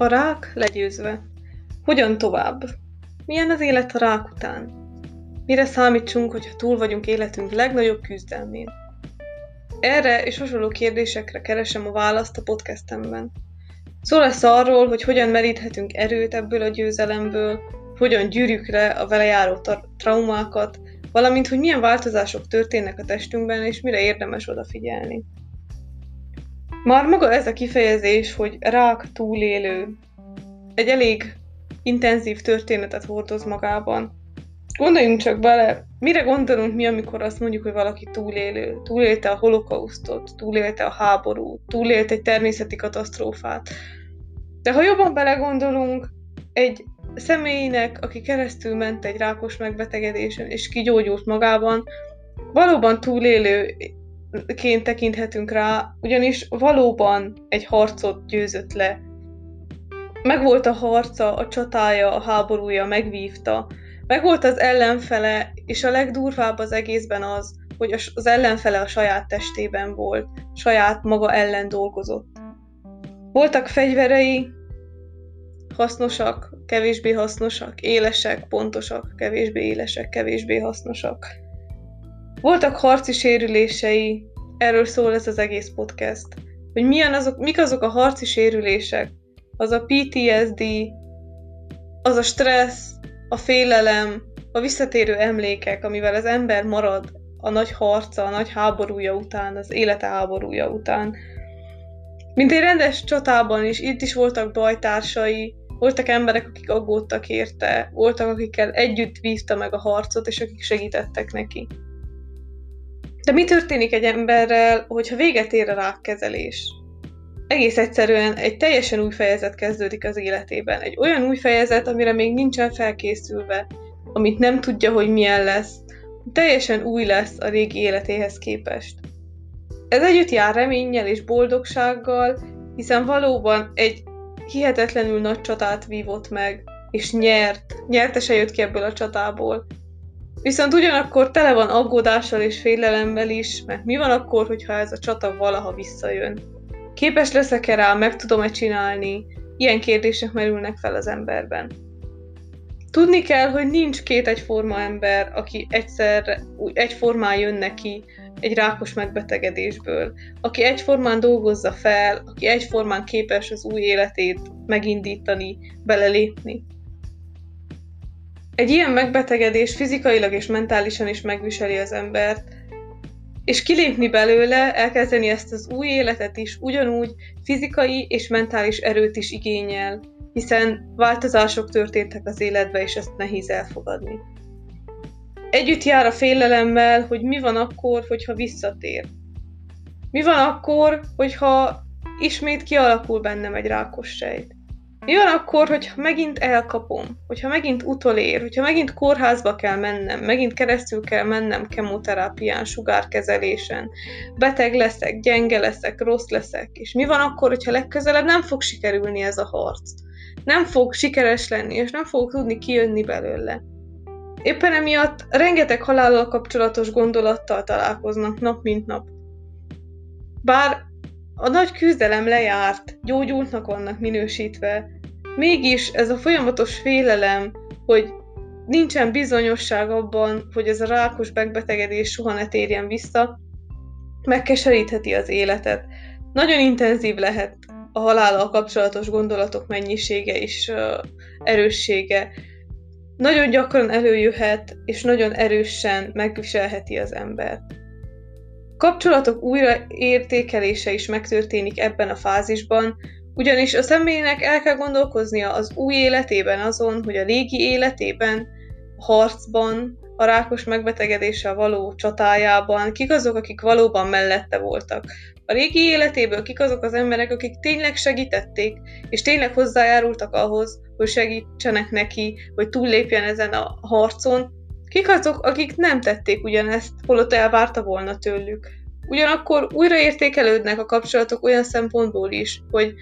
A rák legyőzve. Hogyan tovább? Milyen az élet a rák után? Mire számítsunk, hogyha túl vagyunk életünk legnagyobb küzdelmén? Erre és hasonló kérdésekre keresem a választ a podcastemben. Szó lesz arról, hogy hogyan meríthetünk erőt ebből a győzelemből, hogyan gyűrjük le a vele járó traumákat, valamint hogy milyen változások történnek a testünkben, és mire érdemes odafigyelni. Már maga ez a kifejezés, hogy rák túlélő, egy elég intenzív történetet hordoz magában. Gondoljunk csak bele, mire gondolunk mi, amikor azt mondjuk, hogy valaki túlélő. Túlélte a holokausztot, túlélte a háborút, túlélte egy természeti katasztrófát. De ha jobban belegondolunk, egy személynek, aki keresztül ment egy rákos megbetegedésen és kigyógyult magában, valóban túlélőként tekinthetünk rá, ugyanis valóban egy harcot győzött le. Megvolt a harca, a csatája, a háborúja, megvívta. Megvolt az ellenfele, és a legdurvább az egészben az, hogy az ellenfele a saját testében volt, saját maga ellen dolgozott. Voltak fegyverei, hasznosak, kevésbé hasznosak, élesek, pontosak, kevésbé élesek, kevésbé hasznosak. Voltak harci sérülései, erről szól ez az egész podcast, hogy milyen azok, mik azok a harci sérülések, az a PTSD, az a stressz, a félelem, a visszatérő emlékek, amivel az ember marad a nagy harca, a nagy háborúja után, az élete háborúja után. Mint egy rendes csatában is, itt is voltak bajtársai, voltak emberek, akik aggódtak érte, voltak, akikkel együtt vívta meg a harcot, és akik segítettek neki. De mi történik egy emberrel, hogyha véget ér a rákkezelés? Egész egyszerűen egy teljesen új fejezet kezdődik az életében. Egy olyan új fejezet, amire még nincsen felkészülve, amit nem tudja, hogy milyen lesz. Teljesen új lesz a régi életéhez képest. Ez együtt jár reménnyel és boldogsággal, hiszen valóban egy hihetetlenül nagy csatát vívott meg, és nyert, nyertese jött ki ebből a csatából. Viszont ugyanakkor tele van aggódással és félelemmel is, mert mi van akkor, hogyha ez a csata valaha visszajön? Képes leszek-e rá, meg tudom-e csinálni? Ilyen kérdések merülnek fel az emberben. Tudni kell, hogy nincs két egyforma ember, aki egyszer egyformán jön neki egy rákos megbetegedésből, aki egyformán dolgozza fel, aki egyformán képes az új életét megindítani, belelépni. Egy ilyen megbetegedés fizikailag és mentálisan is megviseli az embert, és kilépni belőle, elkezdeni ezt az új életet is ugyanúgy fizikai és mentális erőt is igényel, hiszen változások történtek az életbe, és ezt nehéz elfogadni. Együtt jár a félelemmel, hogy mi van akkor, hogyha visszatér. Mi van akkor, hogyha ismét kialakul bennem egy rákos sejt? Van akkor, hogyha megint elkapom, hogyha megint utolér, hogyha megint kórházba kell mennem, megint keresztül kell mennem kemoterápián, sugárkezelésen, beteg leszek, gyenge leszek, rossz leszek, és mi van akkor, hogyha legközelebb nem fog sikerülni ez a harc? Nem fog sikeres lenni, és nem fogok tudni kijönni belőle. Éppen emiatt rengeteg halállal kapcsolatos gondolattal találkoznak nap mint nap. Bár a nagy küzdelem lejárt, gyógyultnak vannak minősítve, mégis ez a folyamatos félelem, hogy nincsen bizonyosság abban, hogy ez a rákos megbetegedés soha ne térjen vissza, megkeserítheti az életet. Nagyon intenzív lehet a halállal kapcsolatos gondolatok mennyisége és erőssége nagyon gyakran előjöhet, és nagyon erősen megviselheti az embert. Kapcsolatok újraértékelése is megtörténik ebben a fázisban, ugyanis a személynek el kell gondolkoznia az új életében azon, hogy a régi életében, a harcban, a rákos megbetegedéssel való csatájában, kik azok, akik valóban mellette voltak. A régi életéből kik azok az emberek, akik tényleg segítették, és tényleg hozzájárultak ahhoz, hogy segítsenek neki, hogy túllépjen ezen a harcon. Kik azok, akik nem tették ugyanezt, holott elvárta volna tőlük. Ugyanakkor újraértékelődnek a kapcsolatok olyan szempontból is, hogy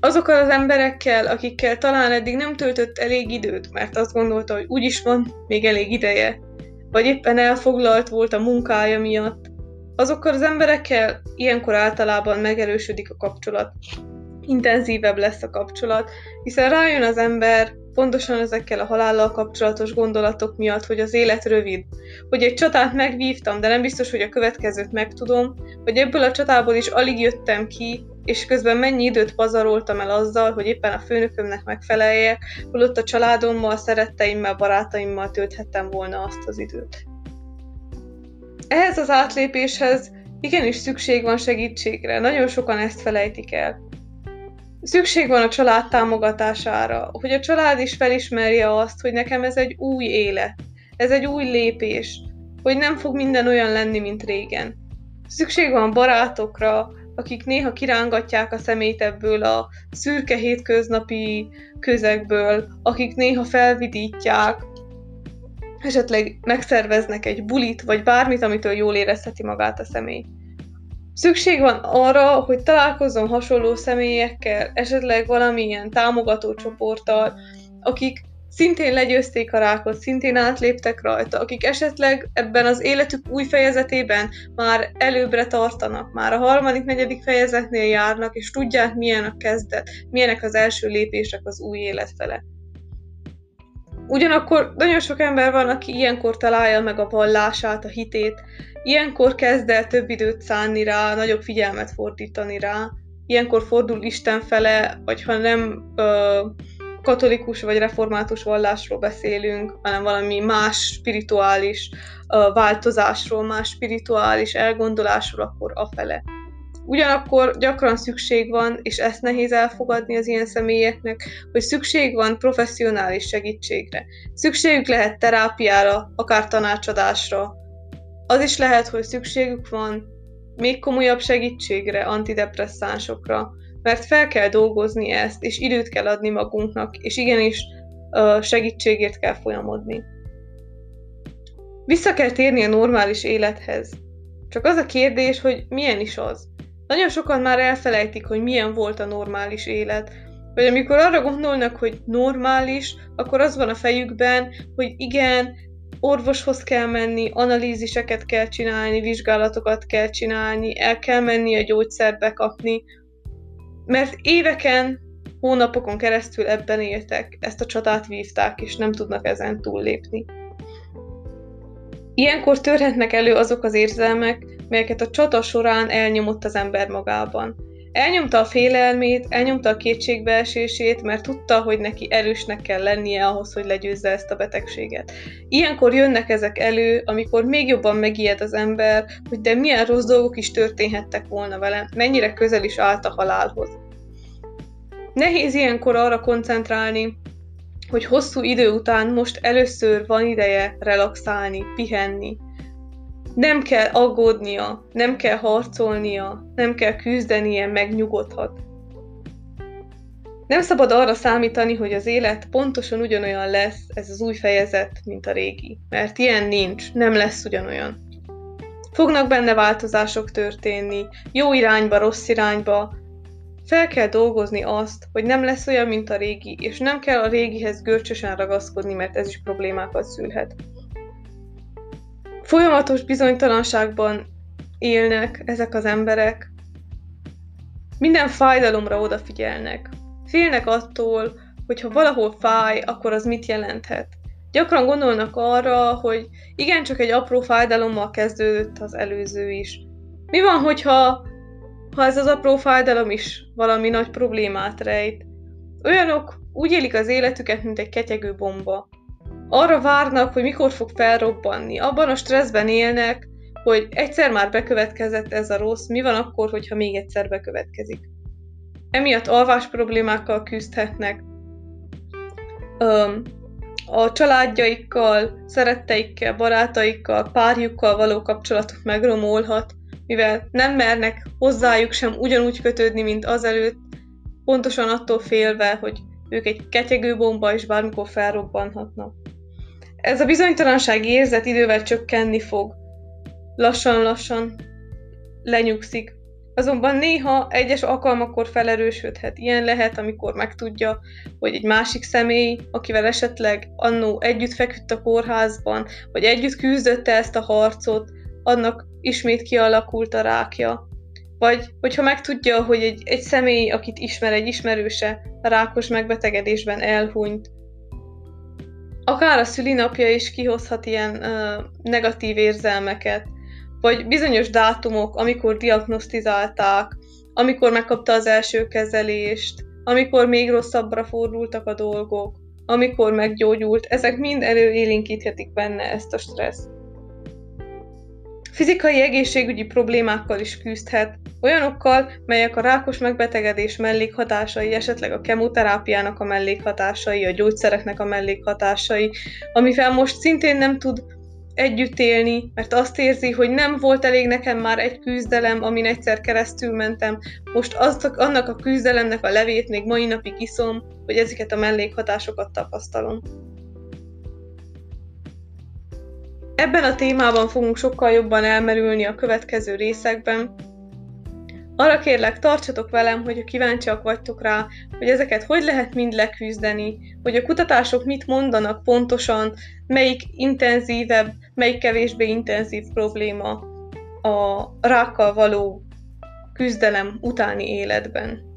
azokkal az emberekkel, akikkel talán eddig nem töltött elég időt, mert azt gondolta, hogy úgyis van még elég ideje, vagy éppen elfoglalt volt a munkája miatt, azokkal az emberekkel ilyenkor általában megerősödik a kapcsolat. intenzívebb lesz a kapcsolat, hiszen rájön az ember pontosan ezekkel a halállal kapcsolatos gondolatok miatt, hogy az élet rövid, hogy egy csatát megvívtam, de nem biztos, hogy a következőt megtudom, hogy ebből a csatából is alig jöttem ki, és közben mennyi időt pazaroltam el azzal, hogy éppen a főnökömnek megfeleljek, holott a családommal, szeretteimmel, barátaimmal tölthettem volna azt az időt. Ehhez az átlépéshez igenis szükség van segítségre, nagyon sokan ezt felejtik el. Szükség van a család támogatására, hogy a család is felismerje azt, hogy nekem ez egy új élet, ez egy új lépés, hogy nem fog minden olyan lenni, mint régen. Szükség van barátokra, akik néha kirángatják a szemét ebből a szürke hétköznapi közegből, akik néha felvidítják, esetleg megszerveznek egy bulit, vagy bármit, amitől jól érezheti magát a személy. Szükség van arra, hogy találkozzon hasonló személyekkel, esetleg valamilyen támogató csoporttal, akik szintén legyőzték a rákot, szintén átléptek rajta, akik esetleg ebben az életük új fejezetében már előbbre tartanak, már a harmadik, negyedik fejezetnél járnak, és tudják, milyen a kezdet, milyenek az első lépések az új élet fele. Ugyanakkor nagyon sok ember van, aki ilyenkor találja meg a vallását, a hitét, ilyenkor kezd el több időt szánni rá, nagyobb figyelmet fordítani rá, ilyenkor fordul Isten fele, vagy ha nem ö, katolikus vagy református vallásról beszélünk, hanem valami más spirituális ö, változásról, más spirituális elgondolásról, akkor afele. Ugyanakkor gyakran szükség van, és ezt nehéz elfogadni az ilyen személyeknek, hogy szükség van professzionális segítségre. Szükségük lehet terápiára, akár tanácsadásra. Az is lehet, hogy szükségük van még komolyabb segítségre, antidepresszánsokra, mert fel kell dolgozni ezt, és időt kell adni magunknak, és igenis segítségért kell folyamodni. Vissza kell térni a normális élethez. Csak az a kérdés, hogy milyen is az. Nagyon sokan már elfelejtik, hogy milyen volt a normális élet. Vagy amikor arra gondolnak, hogy normális, akkor az van a fejükben, hogy igen, orvoshoz kell menni, analíziseket kell csinálni, vizsgálatokat kell csinálni, el kell menni a gyógyszert bekapni, mert éveken, hónapokon keresztül ebben éltek, ezt a csatát vívták, és nem tudnak ezen túllépni. Ilyenkor törhetnek elő azok az érzelmek, melyeket a csata során elnyomott az ember magában. Elnyomta a félelmét, elnyomta a kétségbeesését, mert tudta, hogy neki erősnek kell lennie ahhoz, hogy legyőzze ezt a betegséget. Ilyenkor jönnek ezek elő, amikor még jobban megijed az ember, hogy de milyen rossz dolgok is történhettek volna vele, mennyire közel is állt a halálhoz. Nehéz ilyenkor arra koncentrálni, hogy hosszú idő után most először van ideje relaxálni, pihenni. Nem kell aggódnia, nem kell harcolnia, nem kell küzdenie, megnyugodhat. Nem szabad arra számítani, hogy az élet pontosan ugyanolyan lesz, ez az új fejezet, mint a régi. Mert ilyen nincs, nem lesz ugyanolyan. Fognak benne változások történni, jó irányba, rossz irányba, fel kell dolgozni azt, hogy nem lesz olyan, mint a régi, és nem kell a régihez görcsösen ragaszkodni, mert ez is problémákat szülhet. Folyamatos bizonytalanságban élnek ezek az emberek, minden fájdalomra odafigyelnek. Félnek attól, hogy ha valahol fáj, akkor az mit jelenthet. Gyakran gondolnak arra, hogy igen, csak egy apró fájdalommal kezdődött az előző is. Mi van, hogyha ha ez az apró fájdalom is valami nagy problémát rejt. Olyanok úgy élik az életüket, mint egy ketyegő bomba. Arra várnak, hogy mikor fog felrobbanni. Abban a stresszben élnek, hogy egyszer már bekövetkezett ez a rossz, mi van akkor, hogyha még egyszer bekövetkezik. Emiatt alvás problémákkal küzdhetnek, a családjaikkal, szeretteikkel, barátaikkal, párjukkal való kapcsolatuk megromolhat, mivel nem mernek hozzájuk sem ugyanúgy kötődni, mint azelőtt, pontosan attól félve, hogy ők egy ketyegő bomba és bármikor felrobbanhatnak. Ez a bizonytalanság érzet idővel csökkenni fog. Lassan-lassan lenyugszik. Azonban néha egyes alkalmakkor felerősödhet. Ilyen lehet, amikor megtudja, hogy egy másik személy, akivel esetleg annó együtt feküdt a kórházban, vagy együtt küzdötte ezt a harcot, annak ismét kialakult a rákja. vagy hogyha megtudja, hogy egy, egy személy, akit ismer, egy ismerőse rákos megbetegedésben elhunyt, akár a szülinapja is kihozhat ilyen uh, negatív érzelmeket, vagy bizonyos dátumok, amikor diagnosztizálták, amikor megkapta az első kezelést, amikor még rosszabbra fordultak a dolgok, amikor meggyógyult, ezek mind előélénkíthetik benne ezt a stresszt. Fizikai egészségügyi problémákkal is küzdhet, olyanokkal, melyek a rákos megbetegedés mellékhatásai, esetleg a kemoterápiának a mellékhatásai, a gyógyszereknek a mellékhatásai, amivel most szintén nem tud együtt élni, mert azt érzi, hogy nem volt elég nekem már egy küzdelem, amin egyszer keresztül mentem, most azt, annak a küzdelemnek a levét még mai napig iszom, hogy ezeket a mellékhatásokat tapasztalom. Ebben a témában fogunk sokkal jobban elmerülni a következő részekben. Arra kérlek, tartsatok velem, hogy kíváncsiak vagytok rá, hogy ezeket hogy lehet mind leküzdeni, hogy a kutatások mit mondanak pontosan, melyik intenzívebb, melyik kevésbé intenzív probléma a rákkal való küzdelem utáni életben.